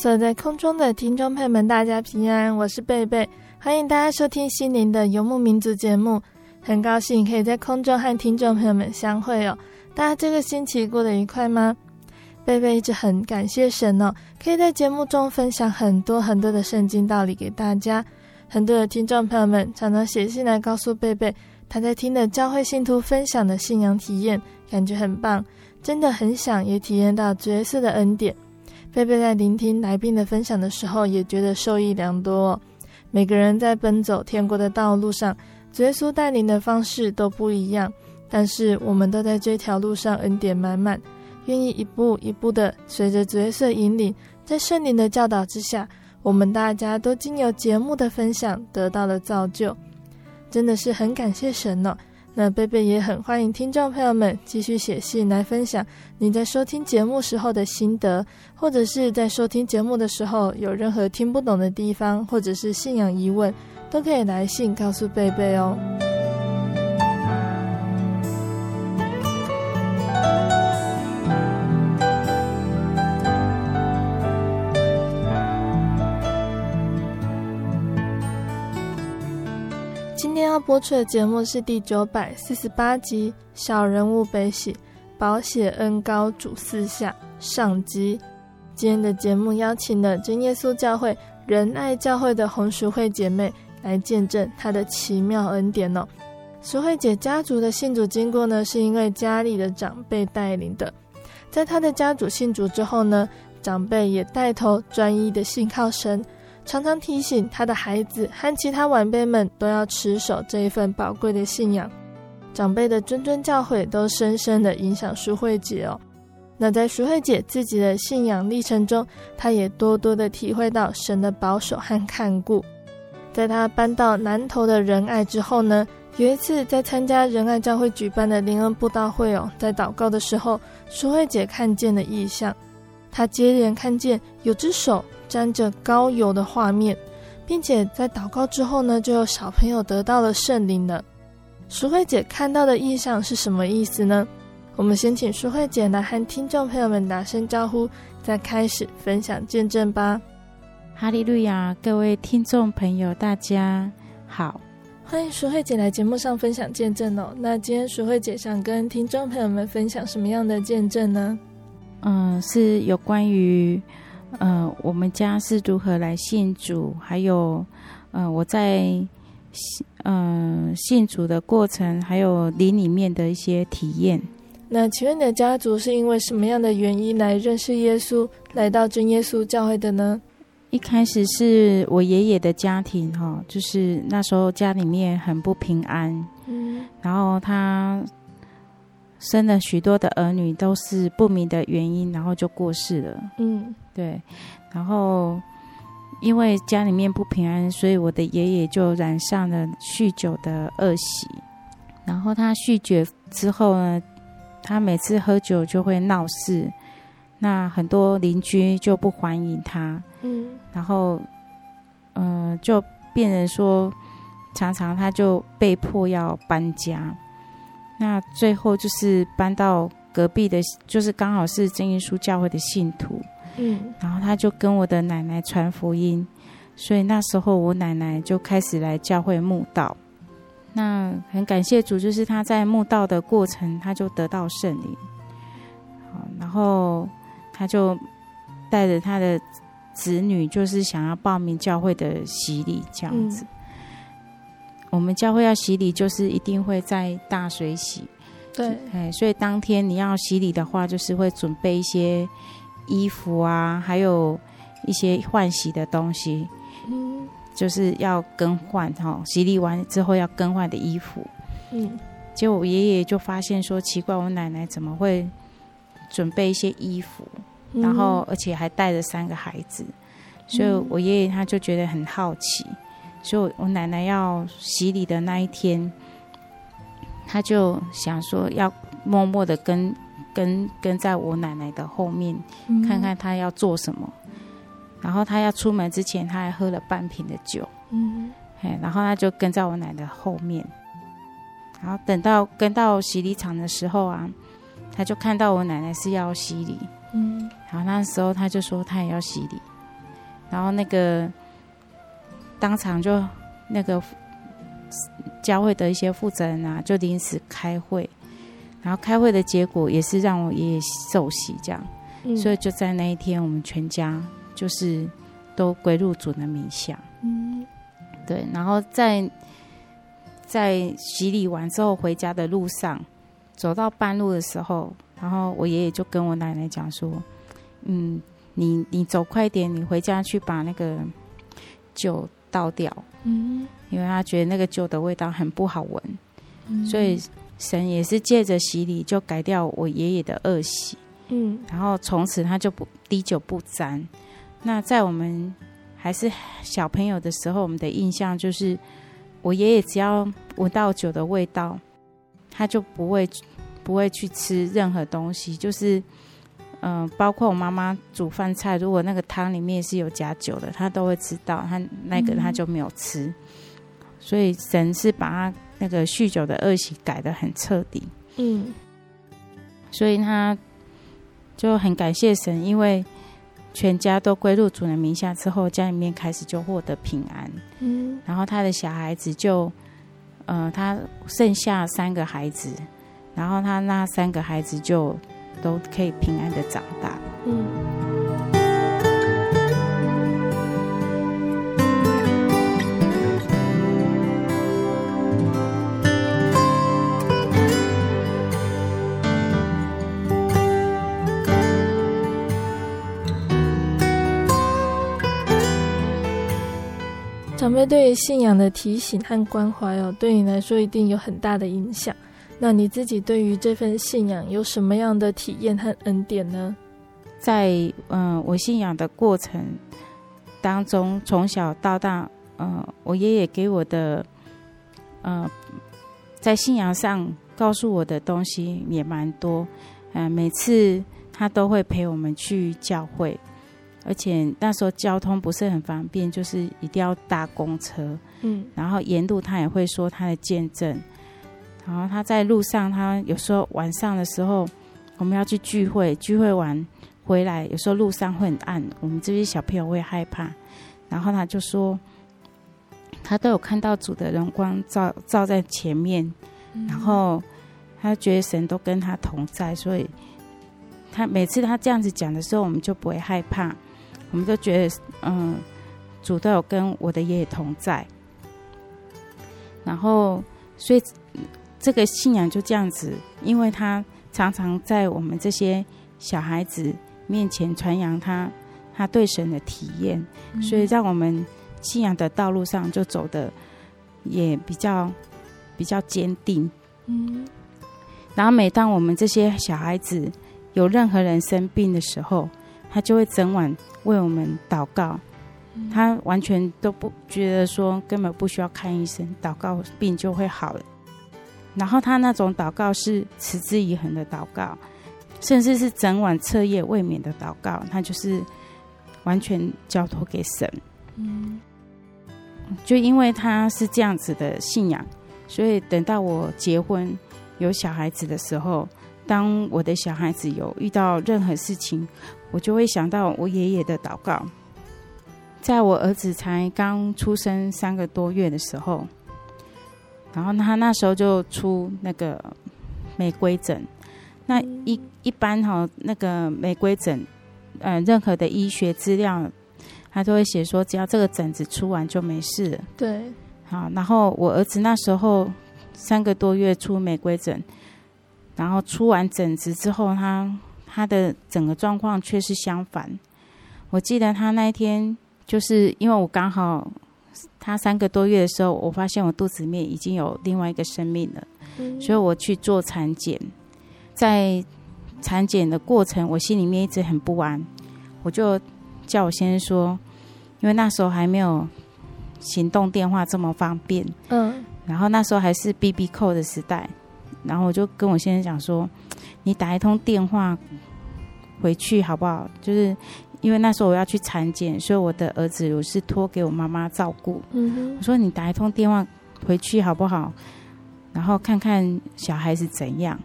所在空中的听众朋友们，大家平安，我是贝贝，欢迎大家收听心灵的游牧民族节目。很高兴可以在空中和听众朋友们相会哦。大家这个星期过得愉快吗？贝贝一直很感谢神哦，可以在节目中分享很多很多的圣经道理给大家。很多的听众朋友们常常写信来告诉贝贝，他在听的教会信徒分享的信仰体验，感觉很棒，真的很想也体验到角色的恩典。贝贝在聆听来宾的分享的时候，也觉得受益良多。每个人在奔走天国的道路上，主耶稣带领的方式都不一样，但是我们都在这条路上恩典满满，愿意一步一步的随着主耶稣引领，在圣灵的教导之下，我们大家都经由节目的分享得到了造就，真的是很感谢神哦。那贝贝也很欢迎听众朋友们继续写信来分享你在收听节目时候的心得，或者是在收听节目的时候有任何听不懂的地方，或者是信仰疑问，都可以来信告诉贝贝哦。播出的节目是第九百四十八集《小人物悲喜，宝血恩高主四下》上集。今天的节目邀请了真耶稣教会仁爱教会的红淑慧姐妹来见证她的奇妙恩典哦。淑慧姐家族的信主经过呢，是因为家里的长辈带领的。在她的家族信主之后呢，长辈也带头专一的信靠神。常常提醒他的孩子和其他晚辈们都要持守这一份宝贵的信仰。长辈的谆谆教诲都深深的影响淑慧姐哦。那在淑慧姐自己的信仰历程中，她也多多的体会到神的保守和看顾。在她搬到南投的仁爱之后呢，有一次在参加仁爱教会举办的灵恩布道会哦，在祷告的时候，淑慧姐看见了异象，她接连看见有只手。沾着膏油的画面，并且在祷告之后呢，就有小朋友得到了圣灵了。淑慧姐看到的意象是什么意思呢？我们先请淑慧姐来和听众朋友们打声招呼，再开始分享见证吧。哈利路亚，各位听众朋友，大家好，欢迎淑慧姐来节目上分享见证哦。那今天淑慧姐想跟听众朋友们分享什么样的见证呢？嗯，是有关于。呃，我们家是如何来信主？还有，呃，我在信呃信主的过程，还有灵里面的一些体验。那请问你的家族是因为什么样的原因来认识耶稣，来到真耶稣教会的呢？一开始是我爷爷的家庭，哈、哦，就是那时候家里面很不平安，嗯，然后他生了许多的儿女，都是不明的原因，然后就过世了，嗯。对，然后因为家里面不平安，所以我的爷爷就染上了酗酒的恶习。然后他酗酒之后呢，他每次喝酒就会闹事，那很多邻居就不欢迎他。嗯，然后嗯、呃，就变成说常常他就被迫要搬家。那最后就是搬到隔壁的，就是刚好是真耶稣教会的信徒。嗯，然后他就跟我的奶奶传福音，所以那时候我奶奶就开始来教会慕道。那很感谢主，就是他在慕道的过程，他就得到圣灵。好，然后他就带着他的子女，就是想要报名教会的洗礼这样子。嗯我们教会要洗礼，就是一定会在大水洗。对，哎，所以当天你要洗礼的话，就是会准备一些衣服啊，还有一些换洗的东西。嗯，就是要更换哈，洗礼完之后要更换的衣服。嗯，结果我爷爷就发现说奇怪，我奶奶怎么会准备一些衣服，然后而且还带着三个孩子，所以我爷爷他就觉得很好奇。所以，我奶奶要洗礼的那一天，他就想说要默默的跟跟跟在我奶奶的后面，嗯、看看她要做什么。然后他要出门之前，他还喝了半瓶的酒。嗯，嘿，然后他就跟在我奶奶后面。然后等到跟到洗礼场的时候啊，他就看到我奶奶是要洗礼。嗯，然后那时候他就说他也要洗礼。然后那个。当场就那个教会的一些负责人啊，就临时开会，然后开会的结果也是让我爷爷受洗这样，嗯、所以就在那一天，我们全家就是都归入主的名下。嗯，对。然后在在洗礼完之后回家的路上，走到半路的时候，然后我爷爷就跟我奶奶讲说：“嗯，你你走快点，你回家去把那个酒。”倒掉，嗯，因为他觉得那个酒的味道很不好闻，嗯，所以神也是借着洗礼就改掉我爷爷的恶习，嗯，然后从此他就不滴酒不沾。那在我们还是小朋友的时候，我们的印象就是，我爷爷只要闻到酒的味道，他就不会不会去吃任何东西，就是。嗯、呃，包括我妈妈煮饭菜，如果那个汤里面是有加酒的，她都会知道，她那个她就没有吃。嗯、所以神是把他那个酗酒的恶习改得很彻底。嗯，所以他就很感谢神，因为全家都归入主人名下之后，家里面开始就获得平安。嗯，然后他的小孩子就，呃，他剩下三个孩子，然后他那三个孩子就。都可以平安的长大。嗯。长辈对于信仰的提醒和关怀哦，对你来说一定有很大的影响。那你自己对于这份信仰有什么样的体验和恩典呢？在嗯、呃，我信仰的过程当中，从小到大，嗯、呃，我爷爷给我的，呃，在信仰上告诉我的东西也蛮多。嗯、呃，每次他都会陪我们去教会，而且那时候交通不是很方便，就是一定要搭公车。嗯，然后沿路他也会说他的见证。然后他在路上，他有时候晚上的时候，我们要去聚会，聚会完回来，有时候路上会很暗，我们这些小朋友会害怕。然后他就说，他都有看到主的荣光照照在前面，然后他觉得神都跟他同在，所以他每次他这样子讲的时候，我们就不会害怕，我们就觉得嗯，主都有跟我的爷爷同在。然后所以。这个信仰就这样子，因为他常常在我们这些小孩子面前传扬他他对神的体验，嗯、所以在我们信仰的道路上就走的也比较比较坚定。嗯，然后每当我们这些小孩子有任何人生病的时候，他就会整晚为我们祷告，嗯、他完全都不觉得说根本不需要看医生，祷告病就会好了。然后他那种祷告是持之以恒的祷告，甚至是整晚彻夜未眠的祷告，他就是完全交托给神。嗯，就因为他是这样子的信仰，所以等到我结婚有小孩子的时候，当我的小孩子有遇到任何事情，我就会想到我爷爷的祷告。在我儿子才刚出生三个多月的时候，然后他那时候就出那个玫瑰疹。那一一般哈，那个玫瑰疹，呃，任何的医学资料，他都会写说，只要这个疹子出完就没事了。对，好，然后我儿子那时候三个多月出玫瑰疹，然后出完疹子之后，他他的整个状况却是相反。我记得他那一天，就是因为我刚好他三个多月的时候，我发现我肚子里面已经有另外一个生命了，嗯、所以我去做产检。在产检的过程，我心里面一直很不安，我就叫我先生说，因为那时候还没有行动电话这么方便，嗯，然后那时候还是 BB Call 的时代，然后我就跟我先生讲说，你打一通电话回去好不好？就是因为那时候我要去产检，所以我的儿子我是托给我妈妈照顾，嗯，我说你打一通电话回去好不好？然后看看小孩子怎样。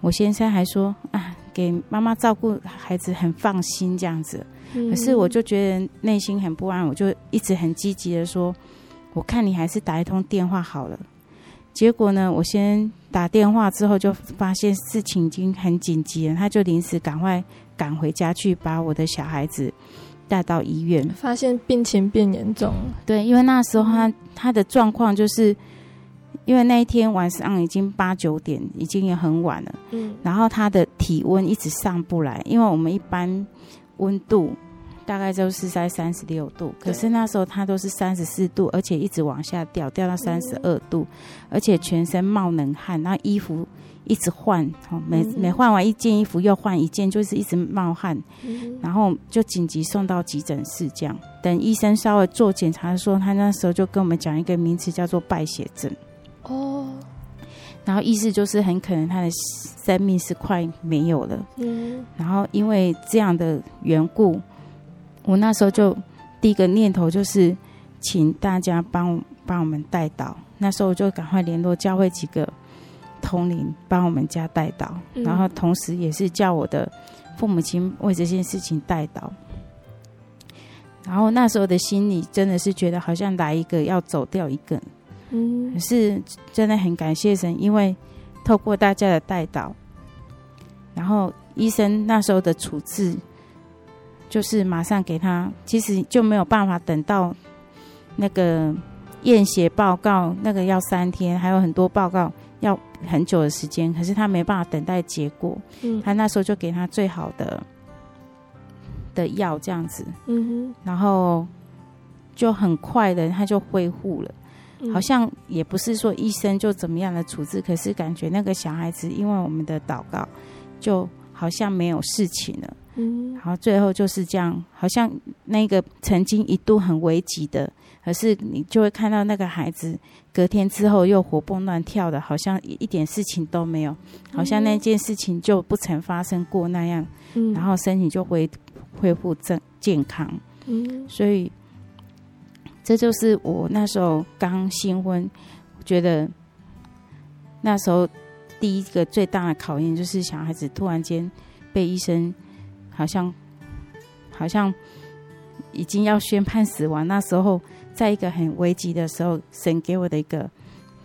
我先生还说啊，给妈妈照顾孩子很放心这样子，可是我就觉得内心很不安，我就一直很积极的说，我看你还是打一通电话好了。结果呢，我先打电话之后就发现事情已经很紧急了，他就临时赶快赶回家去把我的小孩子带到医院，发现病情变严重。对，因为那时候他他的状况就是。因为那一天晚上已经八九点，已经也很晚了。嗯，然后他的体温一直上不来，因为我们一般温度大概就是在三十六度，可是那时候他都是三十四度，而且一直往下掉，掉到三十二度，而且全身冒冷汗，然后衣服一直换，每每换完一件衣服又换一件，就是一直冒汗，然后就紧急送到急诊室。这样等医生稍微做检查的时候，他那时候就跟我们讲一个名词，叫做败血症。哦，然后意思就是很可能他的生命是快没有了。嗯，然后因为这样的缘故，我那时候就第一个念头就是请大家帮帮我们代祷。那时候我就赶快联络教会几个同灵帮我们家代祷，然后同时也是叫我的父母亲为这件事情代祷。然后那时候的心里真的是觉得好像来一个要走掉一个。嗯，可是真的很感谢神，因为透过大家的带导，然后医生那时候的处置，就是马上给他，其实就没有办法等到那个验血报告，那个要三天，还有很多报告要很久的时间，可是他没办法等待结果，嗯，他那时候就给他最好的的药这样子，嗯哼，然后就很快的他就恢复了。好像也不是说医生就怎么样的处置，可是感觉那个小孩子因为我们的祷告，就好像没有事情了。嗯，然后最后就是这样，好像那个曾经一度很危急的，可是你就会看到那个孩子隔天之后又活蹦乱跳的，好像一点事情都没有，好像那件事情就不曾发生过那样。嗯，然后身体就恢恢复正健康。嗯，所以。这就是我那时候刚新婚，觉得那时候第一个最大的考验就是小孩子突然间被医生好像好像已经要宣判死亡，那时候在一个很危急的时候，神给我的一个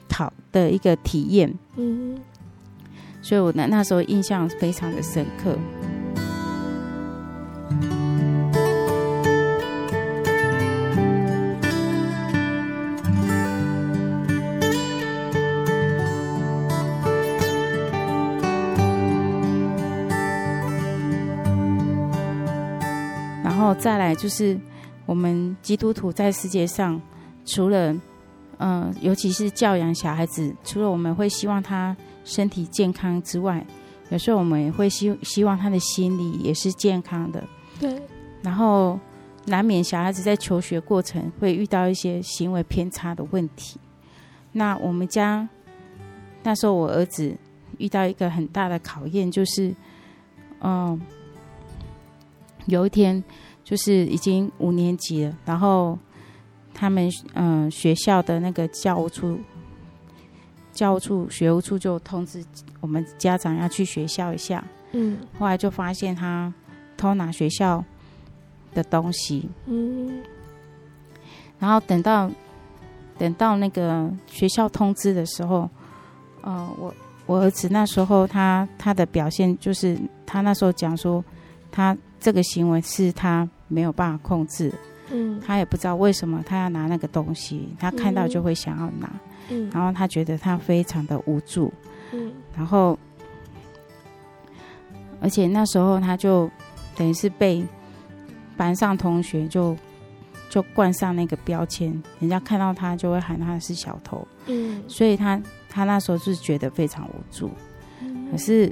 讨的一个体验，嗯，所以我那那时候印象非常的深刻。再来就是，我们基督徒在世界上，除了，嗯、呃，尤其是教养小孩子，除了我们会希望他身体健康之外，有时候我们也会希希望他的心理也是健康的。对。然后，难免小孩子在求学过程会遇到一些行为偏差的问题。那我们家那时候，我儿子遇到一个很大的考验，就是，嗯、呃，有一天。就是已经五年级了，然后他们嗯、呃、学校的那个教务处、教务处、学务处就通知我们家长要去学校一下。嗯，后来就发现他偷拿学校的东西。嗯，然后等到等到那个学校通知的时候，呃，我我儿子那时候他他的表现就是他那时候讲说，他这个行为是他没有办法控制。嗯，他也不知道为什么他要拿那个东西，他看到就会想要拿，嗯，然后他觉得他非常的无助，嗯，然后而且那时候他就等于是被班上同学就就冠上那个标签，人家看到他就会喊他是小偷，嗯，所以他他那时候就是觉得非常无助，可是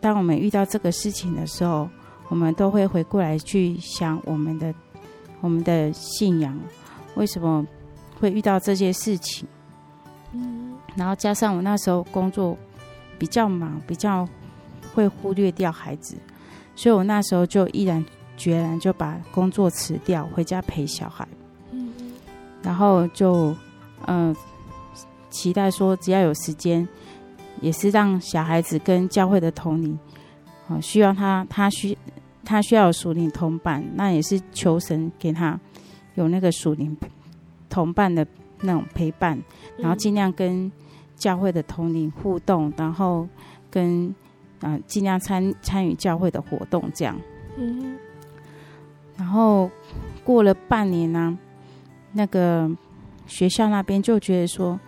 当我们遇到这个事情的时候，我们都会回过来去想我们的。我们的信仰为什么会遇到这些事情？嗯，然后加上我那时候工作比较忙，比较会忽略掉孩子，所以我那时候就毅然决然就把工作辞掉，回家陪小孩。嗯，然后就嗯、呃，期待说只要有时间，也是让小孩子跟教会的同龄，啊，需要他，他需。他需要有属灵同伴，那也是求神给他有那个属灵同伴的那种陪伴，然后尽量跟教会的同龄互动，然后跟啊尽量参参与教会的活动这样。嗯，然后过了半年呢、啊，那个学校那边就觉得说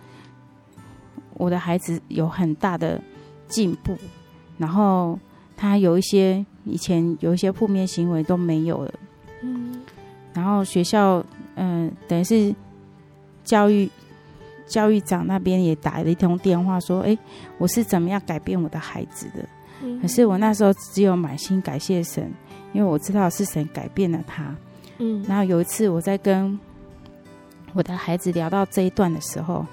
我的孩子有很大的进步，然后他有一些。以前有一些负面行为都没有了，嗯，然后学校，嗯、呃，等于是教育教育长那边也打了一通电话说，哎，我是怎么样改变我的孩子的？嗯，可是我那时候只有满心感谢神，因为我知道是神改变了他，嗯，然后有一次我在跟我的孩子聊到这一段的时候，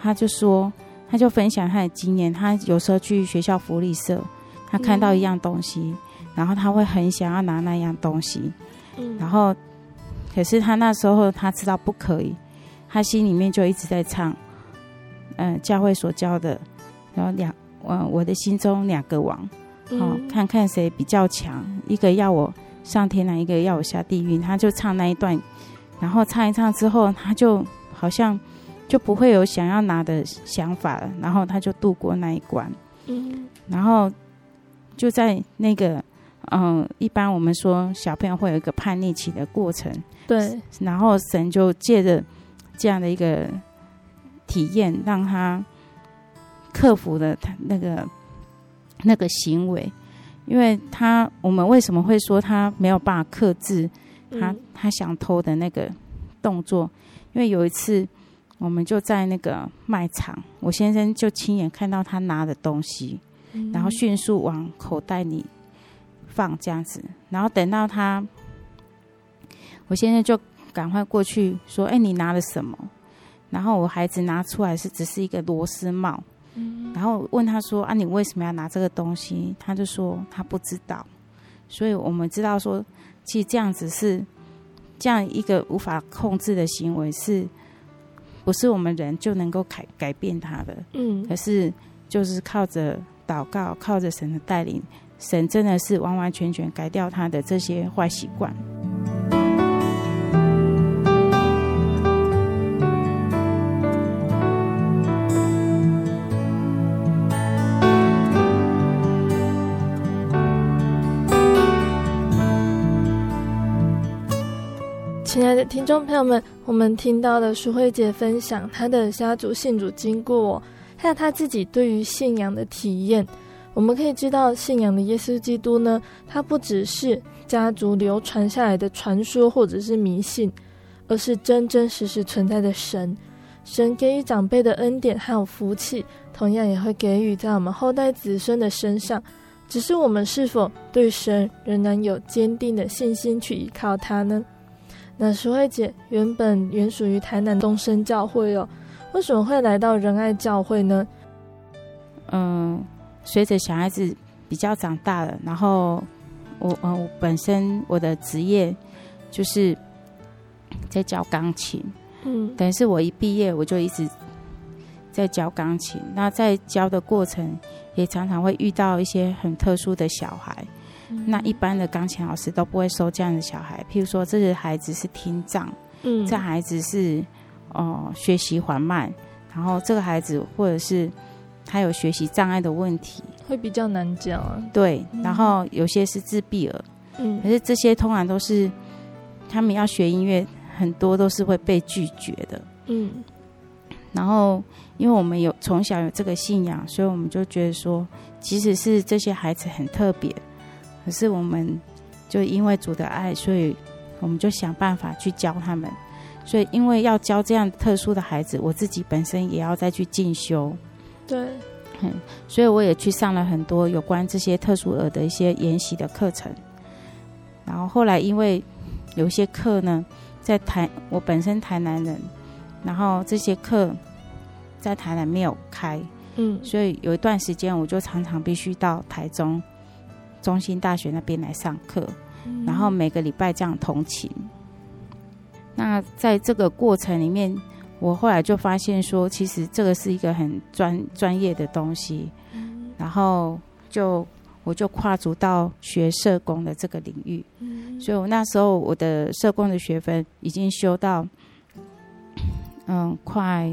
他就说，他就分享他的经验，他有时候去学校福利社，他看到一样东西。嗯然后他会很想要拿那样东西，嗯，然后可是他那时候他知道不可以，他心里面就一直在唱，嗯、呃，教会所教的，然后两，嗯，我的心中两个王，哦，嗯、看看谁比较强，一个要我上天堂，一个要我下地狱，他就唱那一段，然后唱一唱之后，他就好像就不会有想要拿的想法了，然后他就度过那一关，嗯，然后就在那个。嗯，一般我们说小朋友会有一个叛逆期的过程，对。然后神就借着这样的一个体验，让他克服了他那个那个行为，因为他我们为什么会说他没有办法克制他、嗯、他想偷的那个动作？因为有一次我们就在那个卖场，我先生就亲眼看到他拿的东西，嗯、然后迅速往口袋里。放这样子，然后等到他，我现在就赶快过去说：“哎，你拿了什么？”然后我孩子拿出来是只是一个螺丝帽，嗯，然后问他说：“啊，你为什么要拿这个东西？”他就说他不知道。所以我们知道说，其实这样子是这样一个无法控制的行为，是不是我们人就能够改改变他的？嗯，可是就是靠着祷告，靠着神的带领。神真的是完完全全改掉他的这些坏习惯。亲爱的听众朋友们，我们听到了淑慧姐分享她的家族信主经过，还有她自己对于信仰的体验。我们可以知道，信仰的耶稣基督呢，他不只是家族流传下来的传说或者是迷信，而是真真实实存在的神。神给予长辈的恩典还有福气，同样也会给予在我们后代子孙的身上。只是我们是否对神仍然有坚定的信心去依靠他呢？那淑慧姐原本原属于台南东升教会哦，为什么会来到仁爱教会呢？嗯。随着小孩子比较长大了，然后我嗯我本身我的职业就是在教钢琴，嗯，等于是我一毕业我就一直在教钢琴。那在教的过程，也常常会遇到一些很特殊的小孩。嗯、那一般的钢琴老师都不会收这样的小孩。譬如说，这个孩子是听障，嗯，这孩子是哦、呃、学习缓慢，然后这个孩子或者是他有学习障碍的问题，会比较难教啊。对，然后有些是自闭儿，嗯，可是这些通常都是他们要学音乐，很多都是会被拒绝的，嗯。然后，因为我们有从小有这个信仰，所以我们就觉得说，即使是这些孩子很特别。可是我们就因为主的爱，所以我们就想办法去教他们。所以因为要教这样特殊的孩子，我自己本身也要再去进修。对，嗯，所以我也去上了很多有关这些特殊儿的一些研习的课程。然后后来因为有些课呢，在台，我本身台南人，然后这些课在台南没有开，嗯，所以有一段时间我就常常必须到台中。中心大学那边来上课，然后每个礼拜这样同勤。那在这个过程里面，我后来就发现说，其实这个是一个很专专业的东西。然后就我就跨足到学社工的这个领域，所以我那时候我的社工的学分已经修到，嗯，快。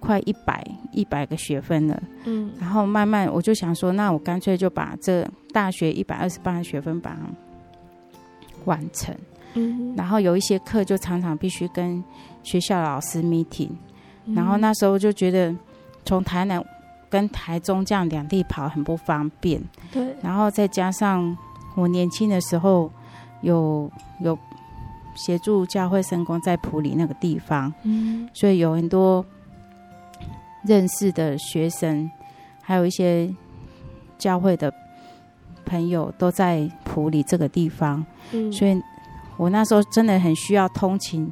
快一百一百个学分了，嗯，然后慢慢我就想说，那我干脆就把这大学一百二十八个学分把它完成，嗯，然后有一些课就常常必须跟学校老师 meeting，然后那时候就觉得从台南跟台中这样两地跑很不方便，对，然后再加上我年轻的时候有有协助教会圣工在普里那个地方，嗯，所以有很多。认识的学生，还有一些教会的朋友都在普里这个地方，嗯，所以我那时候真的很需要通勤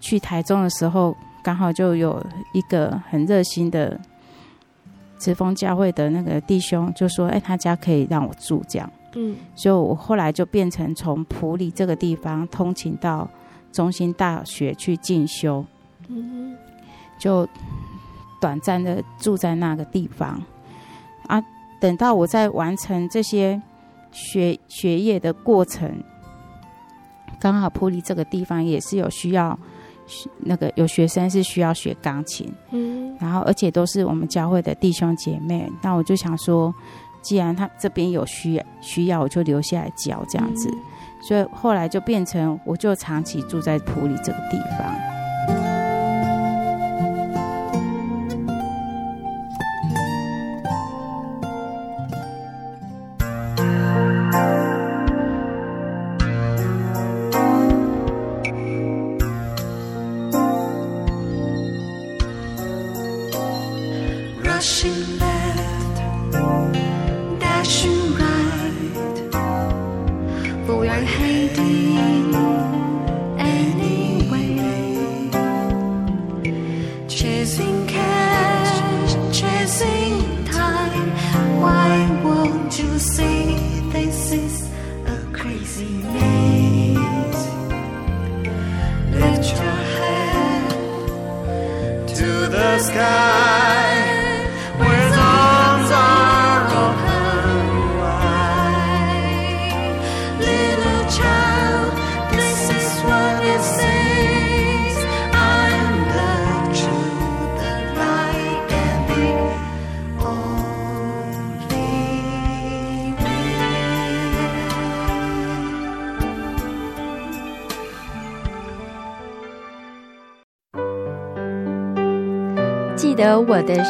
去台中的时候，刚好就有一个很热心的慈峰教会的那个弟兄就说：“哎，他家可以让我住这样。”嗯，所以我后来就变成从埔里这个地方通勤到中心大学去进修，嗯，就。短暂的住在那个地方，啊，等到我在完成这些学学业的过程，刚好普里这个地方也是有需要，那个有学生是需要学钢琴，嗯，然后而且都是我们教会的弟兄姐妹，那我就想说，既然他这边有需要需要，我就留下来教这样子，所以后来就变成我就长期住在普里这个地方。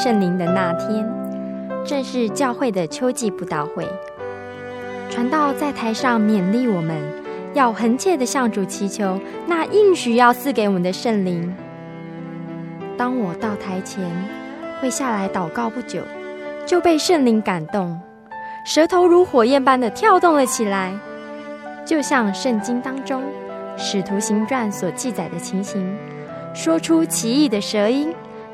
圣灵的那天，正是教会的秋季布道会。传道在台上勉励我们，要恒切地向主祈求那应许要赐给我们的圣灵。当我到台前，会下来祷告不久，就被圣灵感动，舌头如火焰般的跳动了起来，就像圣经当中《使徒行传》所记载的情形，说出奇异的舌音。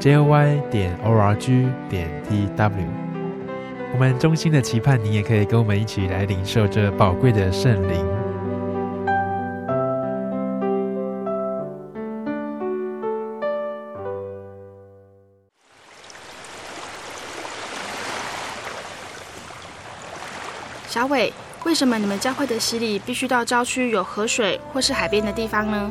：joy 点 org 点 tw。我们衷心的期盼你也可以跟我们一起来领受这宝贵的圣灵。小伟，为什么你们教会的洗礼必须到郊区有河水或是海边的地方呢？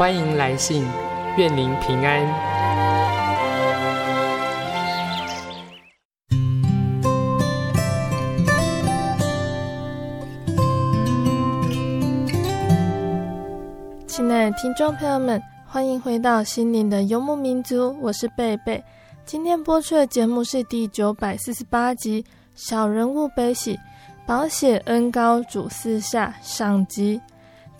欢迎来信，愿您平安。亲爱的听众朋友们，欢迎回到心灵的游牧民族，我是贝贝。今天播出的节目是第九百四十八集《小人物悲喜，保险恩高主四下》上集。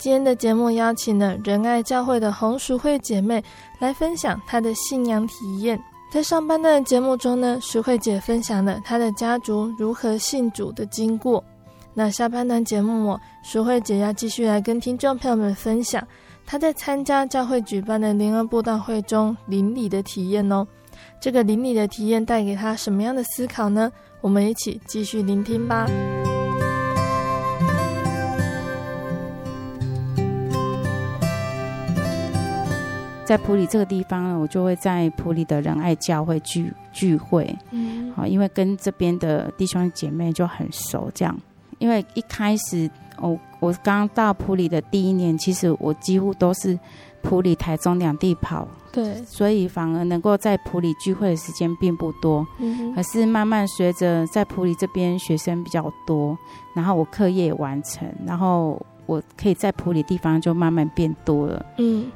今天的节目邀请了仁爱教会的红淑慧姐妹来分享她的信仰体验。在上半段的节目中呢，淑慧姐分享了她的家族如何信主的经过。那下半段节目，我淑慧姐要继续来跟听众朋友们分享她在参加教会举办的联合布道会中灵里的体验哦。这个灵里的体验带给她什么样的思考呢？我们一起继续聆听吧。在普里这个地方呢，我就会在普里的仁爱教会聚聚会，嗯，好，因为跟这边的弟兄姐妹就很熟，这样。因为一开始，我我刚到普里的第一年，其实我几乎都是普里、台中两地跑，对，所以反而能够在普里聚会的时间并不多。嗯，可是慢慢随着在普里这边学生比较多，然后我课业也完成，然后我可以在普里地方就慢慢变多了。嗯，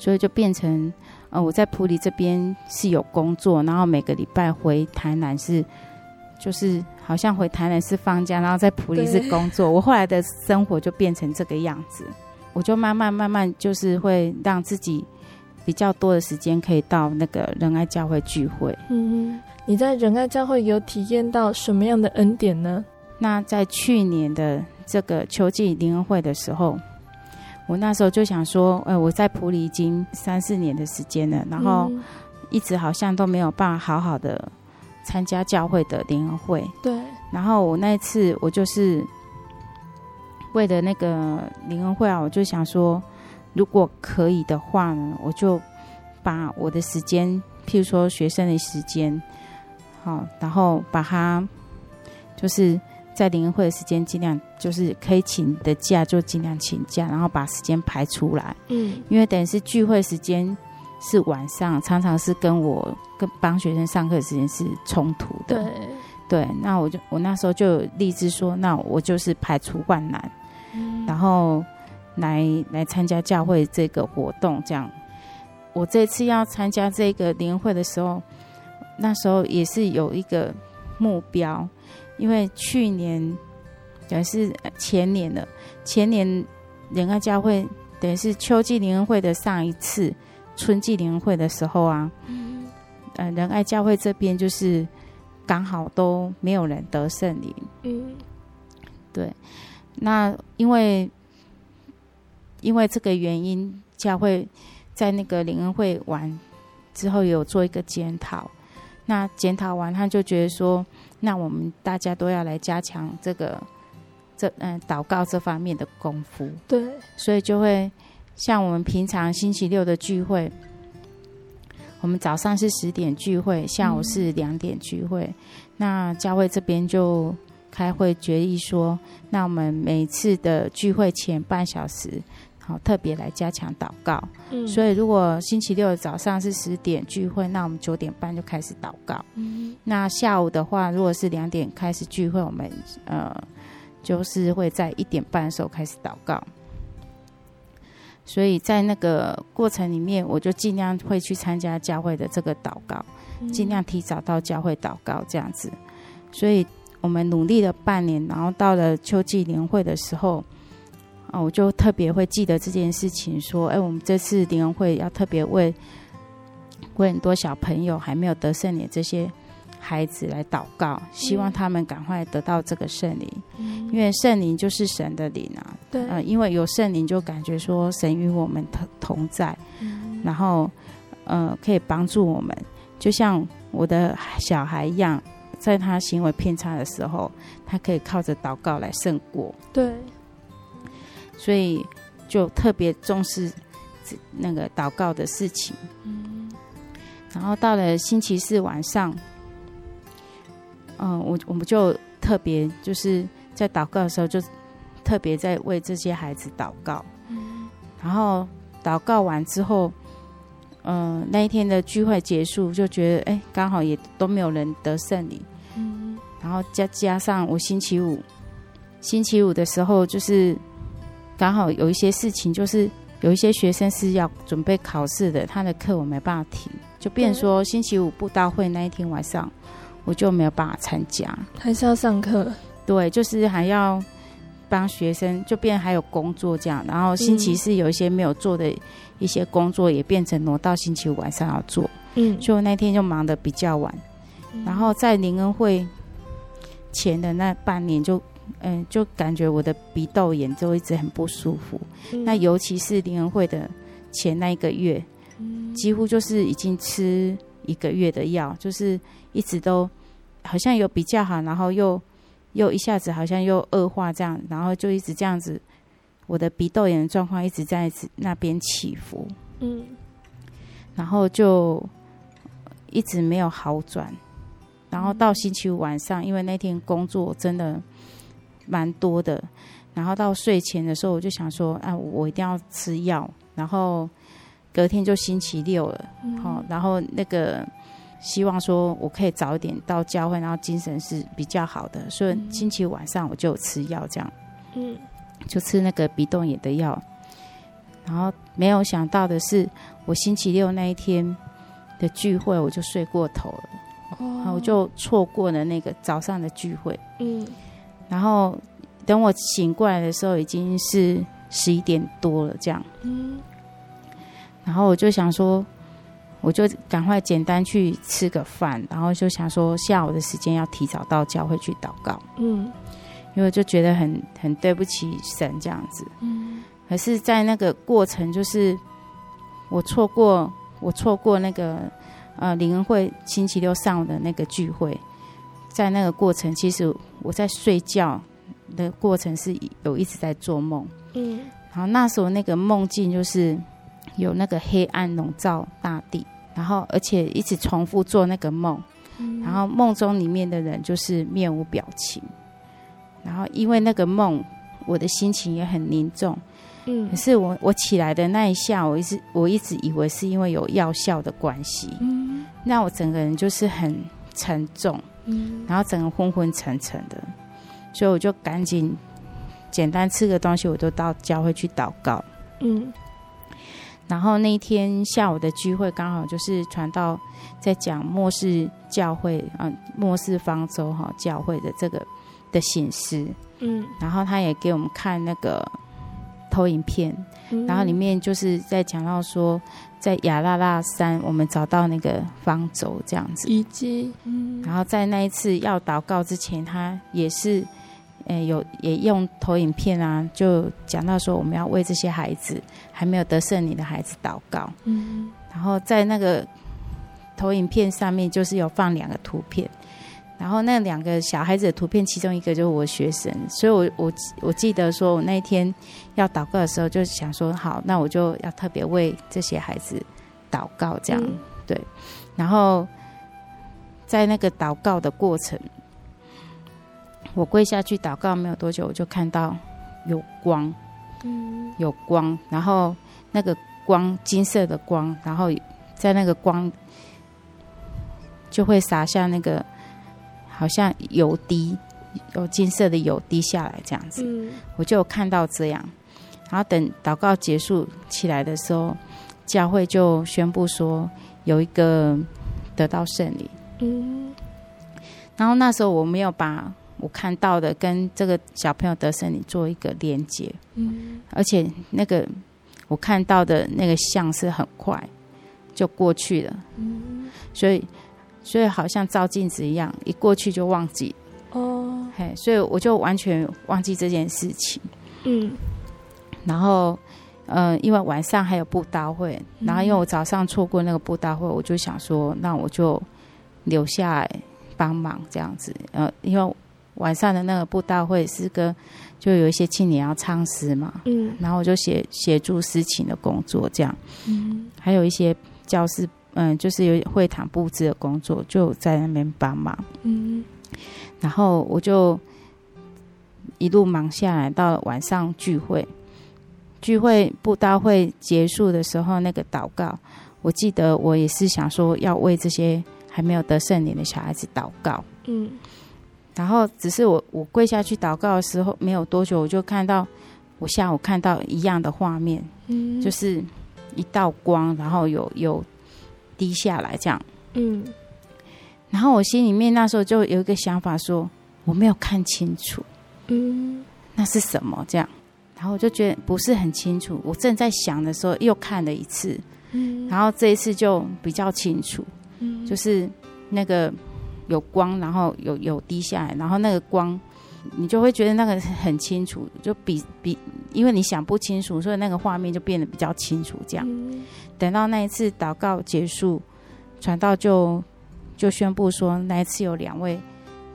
所以就变成，呃，我在普里这边是有工作，然后每个礼拜回台南是，就是好像回台南是放假，然后在普里是工作。我后来的生活就变成这个样子。我就慢慢慢慢，就是会让自己比较多的时间可以到那个仁爱教会聚会。嗯，你在仁爱教会有体验到什么样的恩典呢？那在去年的这个秋季灵恩会的时候，我那时候就想说，呃，我在普里已经三四年的时间了，然后一直好像都没有办法好好的参加教会的联合会。对。然后我那一次，我就是。为了那个联合会啊，我就想说，如果可以的话呢，我就把我的时间，譬如说学生的时间，好，然后把它就是在联谊会的时间，尽量就是可以请的假就尽量请假，然后把时间排出来。嗯，因为等于是聚会时间是晚上，常常是跟我跟帮学生上课的时间是冲突的。对，对，那我就我那时候就立志说，那我就是排除万难。然后来来参加教会这个活动，这样。我这次要参加这个灵恩会的时候，那时候也是有一个目标，因为去年等于是前年了，前年仁爱教会等于是秋季灵恩会的上一次春季灵恩会的时候啊，嗯，呃，仁爱教会这边就是刚好都没有人得圣灵，嗯，对。那因为因为这个原因，教会在那个灵恩会完之后，有做一个检讨。那检讨完，他就觉得说，那我们大家都要来加强这个这嗯祷告这方面的功夫。对，所以就会像我们平常星期六的聚会，我们早上是十点聚会，下午是两点聚会。嗯、那教会这边就。开会决议说，那我们每次的聚会前半小时，好特别来加强祷告。嗯，所以如果星期六早上是十点聚会，那我们九点半就开始祷告。嗯，那下午的话，如果是两点开始聚会，我们呃就是会在一点半的时候开始祷告。所以在那个过程里面，我就尽量会去参加教会的这个祷告，尽量提早到教会祷告这样子。所以。我们努力了半年，然后到了秋季年会的时候，啊，我就特别会记得这件事情，说，哎，我们这次灵会要特别为为很多小朋友还没有得圣灵这些孩子来祷告，希望他们赶快得到这个圣灵，嗯、因为圣灵就是神的灵啊，对，呃，因为有圣灵就感觉说神与我们同同在，嗯、然后呃可以帮助我们，就像我的小孩一样。在他行为偏差的时候，他可以靠着祷告来胜过。对，所以就特别重视那个祷告的事情。嗯，然后到了星期四晚上，嗯，我我们就特别就是在祷告的时候，就特别在为这些孩子祷告。嗯，然后祷告完之后。嗯、呃，那一天的聚会结束，就觉得哎，刚好也都没有人得胜利。嗯，然后加加上我星期五，星期五的时候就是刚好有一些事情，就是有一些学生是要准备考试的，他的课我没办法停，就变说星期五布道会那一天晚上，我就没有办法参加，还是要上课。对，就是还要帮学生，就变还有工作这样，然后星期四有一些没有做的。一些工作也变成挪到星期五晚上要做，嗯，所以我那天就忙得比较晚，嗯、然后在灵恩会前的那半年就，嗯，就感觉我的鼻窦炎就一直很不舒服，嗯、那尤其是林恩会的前那一个月，嗯、几乎就是已经吃一个月的药，就是一直都好像有比较好，然后又又一下子好像又恶化这样，然后就一直这样子。我的鼻窦炎的状况一直在那边起伏，嗯，然后就一直没有好转，然后到星期五晚上，因为那天工作真的蛮多的，然后到睡前的时候，我就想说，啊，我一定要吃药，然后隔天就星期六了，好、嗯，然后那个希望说我可以早一点到教会，然后精神是比较好的，所以星期五晚上我就有吃药，这样，嗯，就吃那个鼻窦炎的药，然后没有想到的是，我星期六那一天的聚会我就睡过头了，哦，我就错过了那个早上的聚会，嗯，然后等我醒过来的时候已经是十一点多了，这样，嗯。然后我就想说，我就赶快简单去吃个饭，然后就想说下午的时间要提早到教会去祷告。嗯，因为就觉得很很对不起神这样子。嗯，可是，在那个过程，就是我错过我错过那个呃灵恩会星期六上午的那个聚会，在那个过程，其实我在睡觉的过程是有一直在做梦。嗯，然后那时候那个梦境就是。有那个黑暗笼罩大地，然后而且一直重复做那个梦，嗯、然后梦中里面的人就是面无表情，然后因为那个梦，我的心情也很凝重，嗯，可是我我起来的那一下，我一直我一直以为是因为有药效的关系，嗯，那我整个人就是很沉重，嗯，然后整个昏昏沉沉的，所以我就赶紧简单吃个东西，我都到教会去祷告，嗯。然后那一天下午的聚会刚好就是传道在讲末世教会啊，末世方舟哈教会的这个的形式，嗯，然后他也给我们看那个投影片，嗯、然后里面就是在讲到说，在亚拉拉山我们找到那个方舟这样子，以及，嗯，然后在那一次要祷告之前，他也是。呃，有也用投影片啊，就讲到说我们要为这些孩子还没有得圣灵的孩子祷告。嗯，然后在那个投影片上面，就是有放两个图片，然后那两个小孩子的图片，其中一个就是我学生，所以我我我记得说我那一天要祷告的时候，就想说好，那我就要特别为这些孩子祷告，这样、嗯、对。然后在那个祷告的过程。我跪下去祷告没有多久，我就看到有光，嗯，有光，然后那个光金色的光，然后在那个光就会洒下那个好像油滴，有金色的油滴下来这样子，嗯，我就看到这样，然后等祷告结束起来的时候，教会就宣布说有一个得到圣灵，嗯，然后那时候我没有把。我看到的跟这个小朋友得圣灵做一个连接，嗯，而且那个我看到的那个像是很快就过去了，嗯，所以所以好像照镜子一样，一过去就忘记。哦，嘿，所以我就完全忘记这件事情，嗯，然后呃，因为晚上还有布道会，然后因为我早上错过那个布道会，我就想说，那我就留下来帮忙这样子，呃，因为。晚上的那个布道会是跟，就有一些青年要唱诗嘛，嗯，然后我就协协助诗情的工作，这样，嗯，还有一些教室，嗯，就是有会堂布置的工作，就在那边帮忙，嗯，然后我就一路忙下来，到晚上聚会，聚会布道会结束的时候，那个祷告，我记得我也是想说要为这些还没有得圣灵的小孩子祷告，嗯。然后只是我我跪下去祷告的时候，没有多久，我就看到我下午看到一样的画面，嗯，就是一道光，然后有有滴下来这样，嗯，然后我心里面那时候就有一个想法说，我没有看清楚，嗯，那是什么这样？然后我就觉得不是很清楚。我正在想的时候，又看了一次，嗯，然后这一次就比较清楚，嗯，就是那个。有光，然后有有滴下来，然后那个光，你就会觉得那个很清楚，就比比，因为你想不清楚，所以那个画面就变得比较清楚。这样，嗯、等到那一次祷告结束，传道就就宣布说，那一次有两位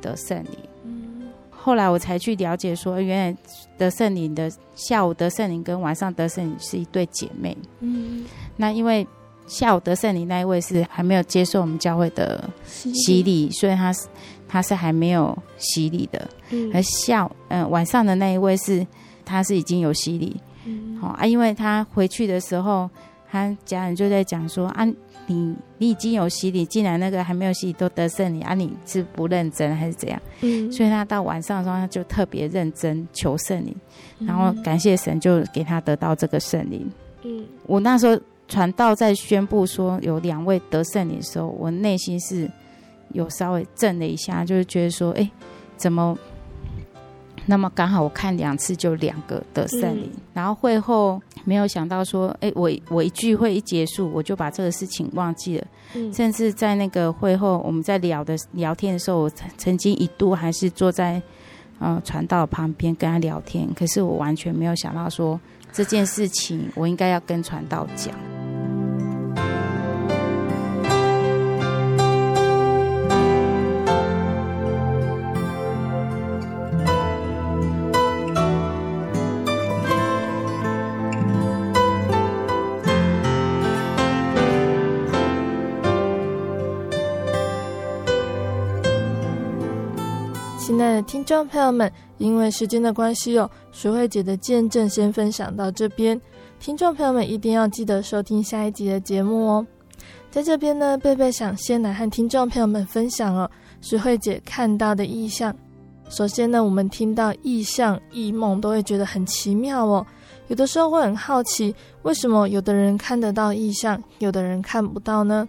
得圣灵。嗯、后来我才去了解说，原来得圣灵的下午得圣灵跟晚上得圣灵是一对姐妹。嗯，那因为。下午得圣灵那一位是还没有接受我们教会的洗礼，所以他是他是还没有洗礼的。嗯，而下嗯、呃、晚上的那一位是他是已经有洗礼。嗯，好啊，因为他回去的时候他家人就在讲说啊，你你已经有洗礼，既然那个还没有洗礼都得圣灵啊，你是不认真还是怎样？嗯，所以他到晚上的时候，他就特别认真求圣灵，然后感谢神就给他得到这个圣灵。嗯，我那时候传道在宣布说有两位得圣灵的时候，我内心是有稍微震了一下，就是觉得说，哎，怎么？那么刚好我看两次就两个的圣灵，嗯、然后会后没有想到说，哎，我我一聚会一结束，我就把这个事情忘记了。嗯、甚至在那个会后我们在聊的聊天的时候，我曾经一度还是坐在呃传道旁边跟他聊天，可是我完全没有想到说这件事情我应该要跟传道讲。亲爱的听众朋友们，因为时间的关系哦，淑慧姐的见证先分享到这边。听众朋友们一定要记得收听下一集的节目哦。在这边呢，贝贝想先来和听众朋友们分享哦，淑慧姐看到的意象。首先呢，我们听到意象、异梦都会觉得很奇妙哦。有的时候会很好奇，为什么有的人看得到意象，有的人看不到呢？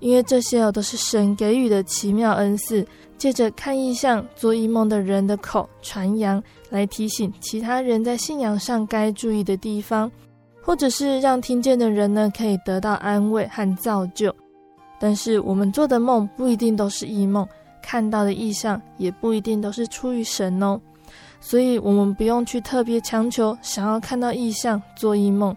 因为这些哦都是神给予的奇妙恩赐。借着看异象、做异梦的人的口传扬，来提醒其他人在信仰上该注意的地方，或者是让听见的人呢可以得到安慰和造就。但是我们做的梦不一定都是异梦，看到的异象也不一定都是出于神哦。所以，我们不用去特别强求想要看到异象、做异梦，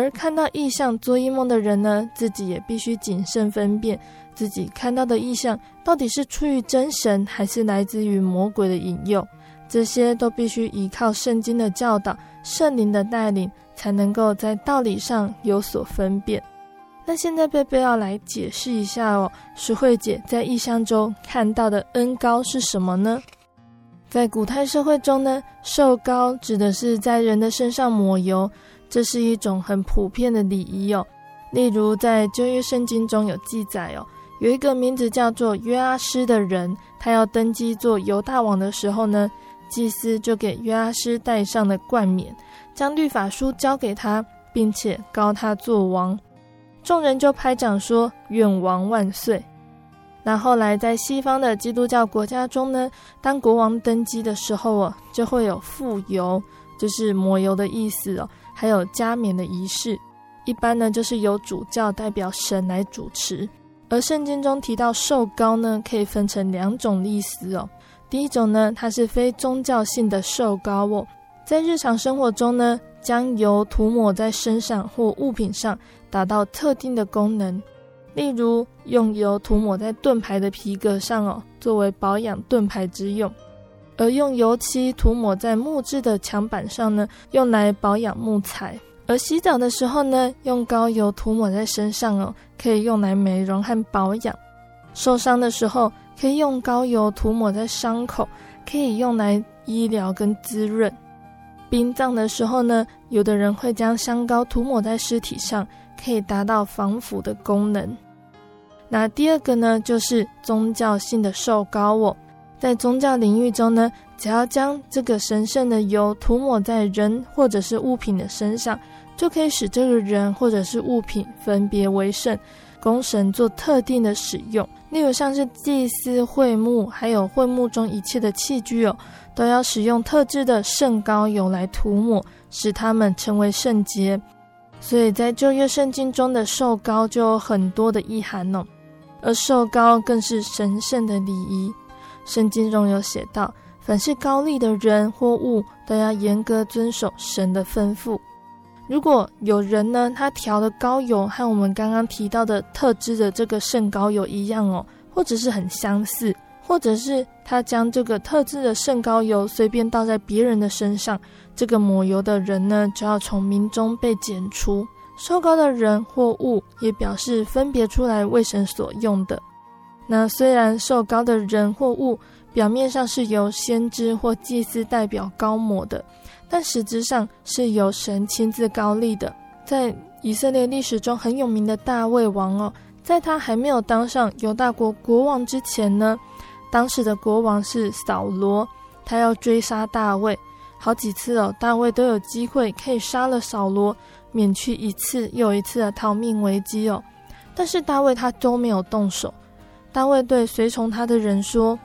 而看到异象、做异梦的人呢，自己也必须谨慎分辨。自己看到的异象到底是出于真神，还是来自于魔鬼的引诱？这些都必须依靠圣经的教导、圣灵的带领，才能够在道理上有所分辨。那现在贝贝要来解释一下哦，淑慧姐在异象中看到的恩膏是什么呢？在古代社会中呢，受膏指的是在人的身上抹油，这是一种很普遍的礼仪哦。例如在旧约圣经中有记载哦。有一个名字叫做约阿施的人，他要登基做犹大王的时候呢，祭司就给约阿施戴上了冠冕，将律法书交给他，并且膏他做王。众人就拍掌说：“愿王万岁！”那后来在西方的基督教国家中呢，当国王登基的时候哦，就会有傅油，就是抹油的意思哦，还有加冕的仪式，一般呢就是由主教代表神来主持。而圣经中提到受膏呢，可以分成两种意思哦。第一种呢，它是非宗教性的受膏哦，在日常生活中呢，将油涂抹在身上或物品上，达到特定的功能。例如，用油涂抹在盾牌的皮革上哦，作为保养盾牌之用；而用油漆涂抹在木质的墙板上呢，用来保养木材。而洗澡的时候呢，用膏油涂抹在身上哦，可以用来美容和保养；受伤的时候，可以用膏油涂抹在伤口，可以用来医疗跟滋润；殡葬的时候呢，有的人会将香膏涂抹在尸体上，可以达到防腐的功能。那第二个呢，就是宗教性的受膏哦，在宗教领域中呢，只要将这个神圣的油涂抹在人或者是物品的身上。就可以使这个人或者是物品分别为圣，供神做特定的使用。例如像是祭司会幕，还有会幕中一切的器具哦，都要使用特制的圣膏油来涂抹，使它们成为圣洁。所以在旧约圣经中的受膏就有很多的意涵哦，而受膏更是神圣的礼仪。圣经中有写到，凡是高丽的人或物，都要严格遵守神的吩咐。如果有人呢，他调的膏油和我们刚刚提到的特制的这个圣膏油一样哦，或者是很相似，或者是他将这个特制的圣膏油随便倒在别人的身上，这个抹油的人呢，就要从民中被剪除。受膏的人或物也表示分别出来为神所用的。那虽然受膏的人或物表面上是由先知或祭司代表膏抹的。但实质上是由神亲自膏立的，在以色列历史中很有名的大卫王哦，在他还没有当上犹大国国王之前呢，当时的国王是扫罗，他要追杀大卫，好几次哦，大卫都有机会可以杀了扫罗，免去一次又一次的逃命危机哦。但是大卫他都没有动手。大卫对随从他的人说：“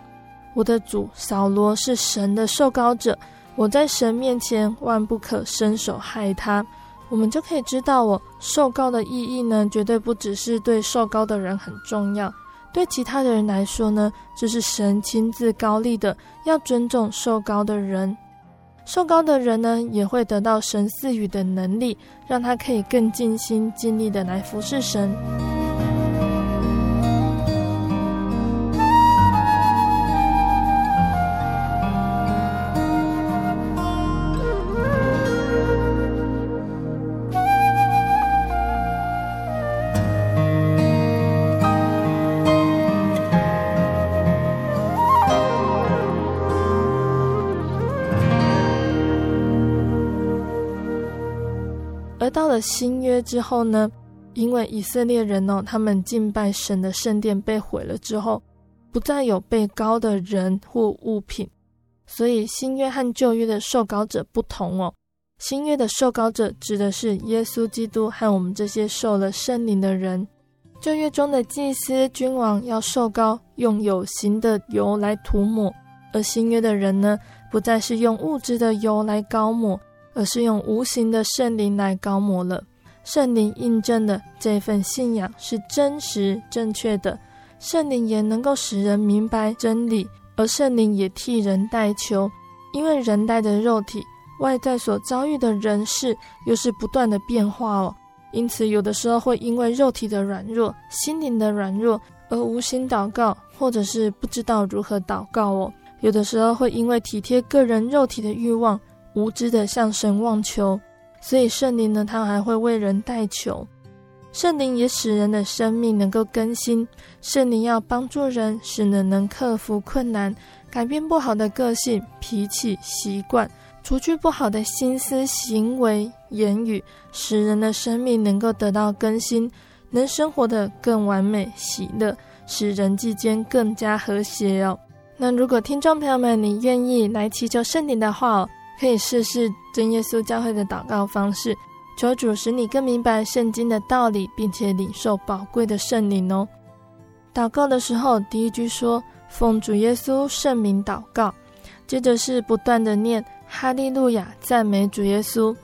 我的主扫罗是神的受膏者，我在神面前万不可伸手害他。”我们就可以知道，哦，受膏的意义呢，绝对不只是对受膏的人很重要，对其他的人来说呢，这是神亲自膏立的，要尊重受膏的人。受膏的人呢，也会得到神赐予的能力，让他可以更尽心尽力的来服侍神。了新约之后呢，因为以色列人哦，他们敬拜神的圣殿被毁了之后，不再有被膏的人或物品，所以新约和旧约的受膏者不同哦。新约的受膏者指的是耶稣基督和我们这些受了圣灵的人。旧约中的祭司、君王要受膏，用有形的油来涂抹；而新约的人呢，不再是用物质的油来膏抹。而是用无形的圣灵来膏抹了，圣灵印证的这份信仰是真实正确的，圣灵也能够使人明白真理，而圣灵也替人代求，因为人带的肉体外在所遭遇的人事又是不断的变化哦，因此有的时候会因为肉体的软弱、心灵的软弱而无心祷告，或者是不知道如何祷告哦，有的时候会因为体贴个人肉体的欲望。无知的向神妄求，所以圣灵呢，他还会为人代求。圣灵也使人的生命能够更新。圣灵要帮助人，使人能克服困难，改变不好的个性、脾气、习惯，除去不好的心思、行为、言语，使人的生命能够得到更新，能生活得更完美、喜乐，使人际间更加和谐哦。那如果听众朋友们，你愿意来祈求圣灵的话哦。可以试试真耶稣教会的祷告方式，求主使你更明白圣经的道理，并且领受宝贵的圣灵哦。祷告的时候，第一句说“奉主耶稣圣名祷告”，接着是不断的念“哈利路亚”，赞美主耶稣。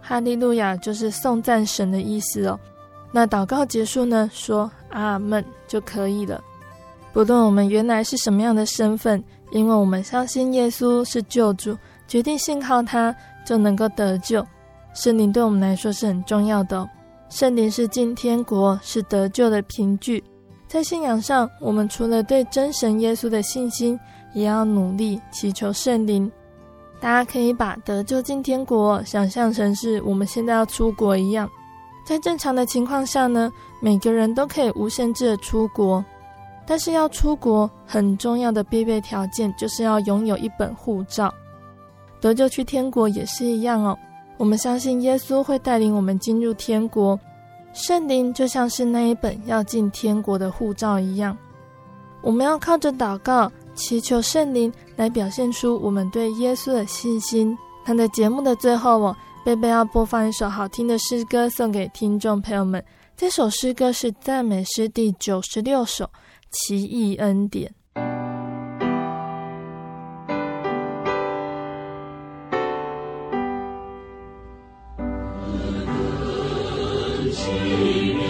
哈利路亚就是颂赞神的意思哦。那祷告结束呢，说“阿门”就可以了。不论我们原来是什么样的身份，因为我们相信耶稣是救主。决定信靠他，就能够得救。圣灵对我们来说是很重要的。圣灵是进天国、是得救的凭据。在信仰上，我们除了对真神耶稣的信心，也要努力祈求圣灵。大家可以把得救进天国想象成是我们现在要出国一样。在正常的情况下呢，每个人都可以无限制的出国。但是要出国，很重要的必备条件就是要拥有一本护照。得救去天国也是一样哦。我们相信耶稣会带领我们进入天国，圣灵就像是那一本要进天国的护照一样。我们要靠着祷告，祈求圣灵来表现出我们对耶稣的信心。那在节目的最后哦，贝贝要播放一首好听的诗歌送给听众朋友们。这首诗歌是赞美诗第九十六首《奇异恩典》。不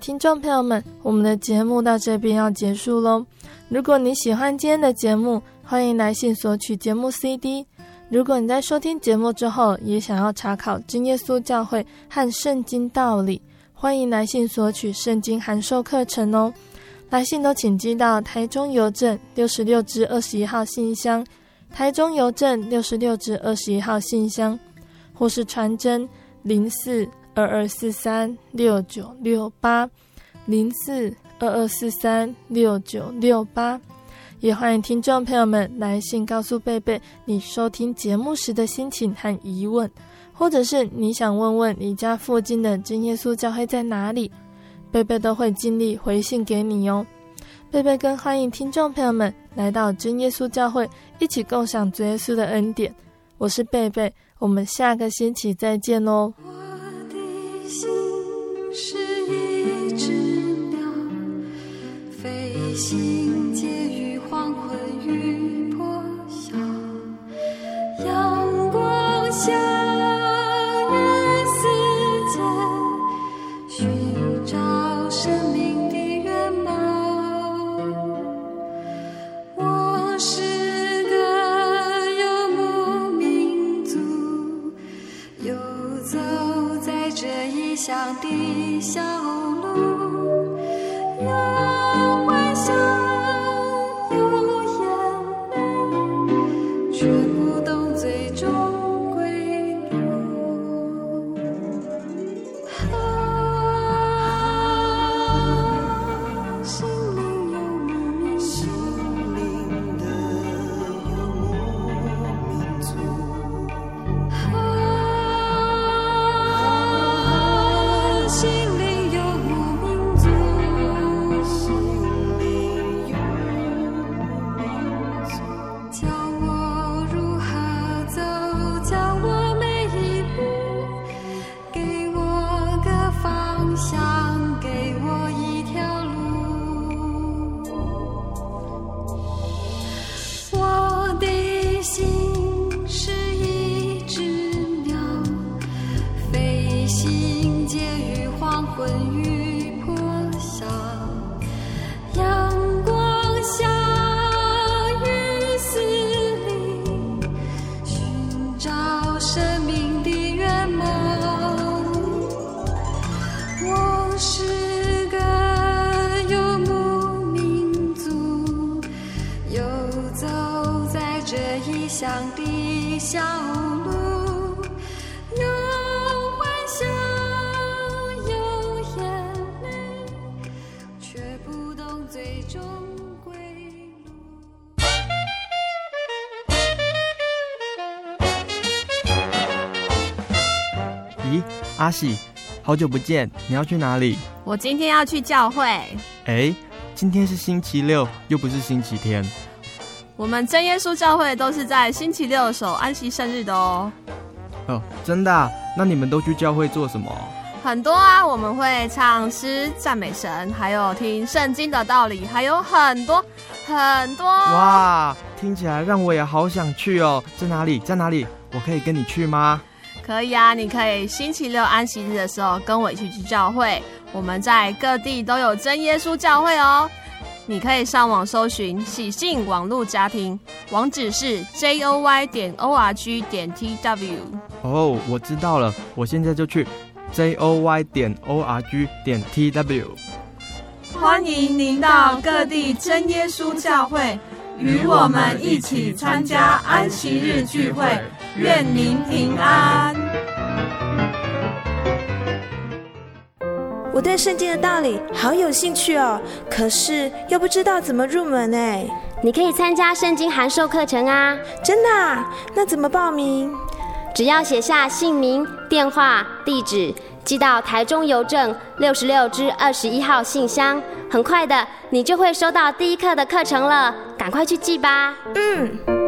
听众朋友们，我们的节目到这边要结束喽。如果你喜欢今天的节目，欢迎来信索取节目 CD。如果你在收听节目之后，也想要查考真耶稣教会和圣经道理，欢迎来信索取圣经函授课程哦。来信都请寄到台中邮政六十六至二十一号信箱，台中邮政六十六至二十一号信箱，或是传真零四二二四三六九六八零四二二四三六九六八。也欢迎听众朋友们来信告诉贝贝你收听节目时的心情和疑问，或者是你想问问你家附近的真耶稣教会在哪里，贝贝都会尽力回信给你哟。贝贝更欢迎听众朋友们来到真耶稣教会，一起共享主耶稣的恩典。我是贝贝，我们下个星期再见哦。心是一只鸟，飞行介于黄昏与破晓，阳光下路，阿喜，好久不见，你要去哪里？我今天要去教会。哎，今天是星期六，又不是星期天。我们真耶稣教会都是在星期六守安息生日的哦。哦，真的啊？那你们都去教会做什么？很多啊，我们会唱诗赞美神，还有听圣经的道理，还有很多很多。哇，听起来让我也好想去哦。在哪里？在哪里？我可以跟你去吗？可以啊，你可以星期六安息日的时候跟我一起去教会。我们在各地都有真耶稣教会哦。你可以上网搜寻喜信网络家庭，网址是 j o y 点 o r g 点 t w。哦，我知道了，我现在就去 j o y 点 o r g 点 t w。欢迎您到各地真耶稣教会，与我们一起参加安息日聚会。愿您平安。我对圣经的道理好有兴趣哦，可是又不知道怎么入门哎。你可以参加圣经函授课程啊！真的啊？那怎么报名？只要写下姓名、电话、地址，寄到台中邮政六十六至二十一号信箱，很快的，你就会收到第一课的课程了。赶快去寄吧。嗯。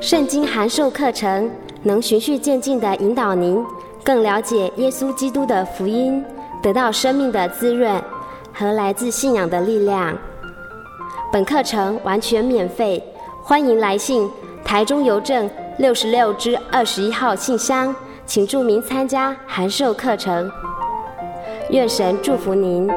圣经函授课程能循序渐进地引导您更了解耶稣基督的福音，得到生命的滋润和来自信仰的力量。本课程完全免费，欢迎来信台中邮政六十六支二十一号信箱，请注明参加函授课程。愿神祝福您。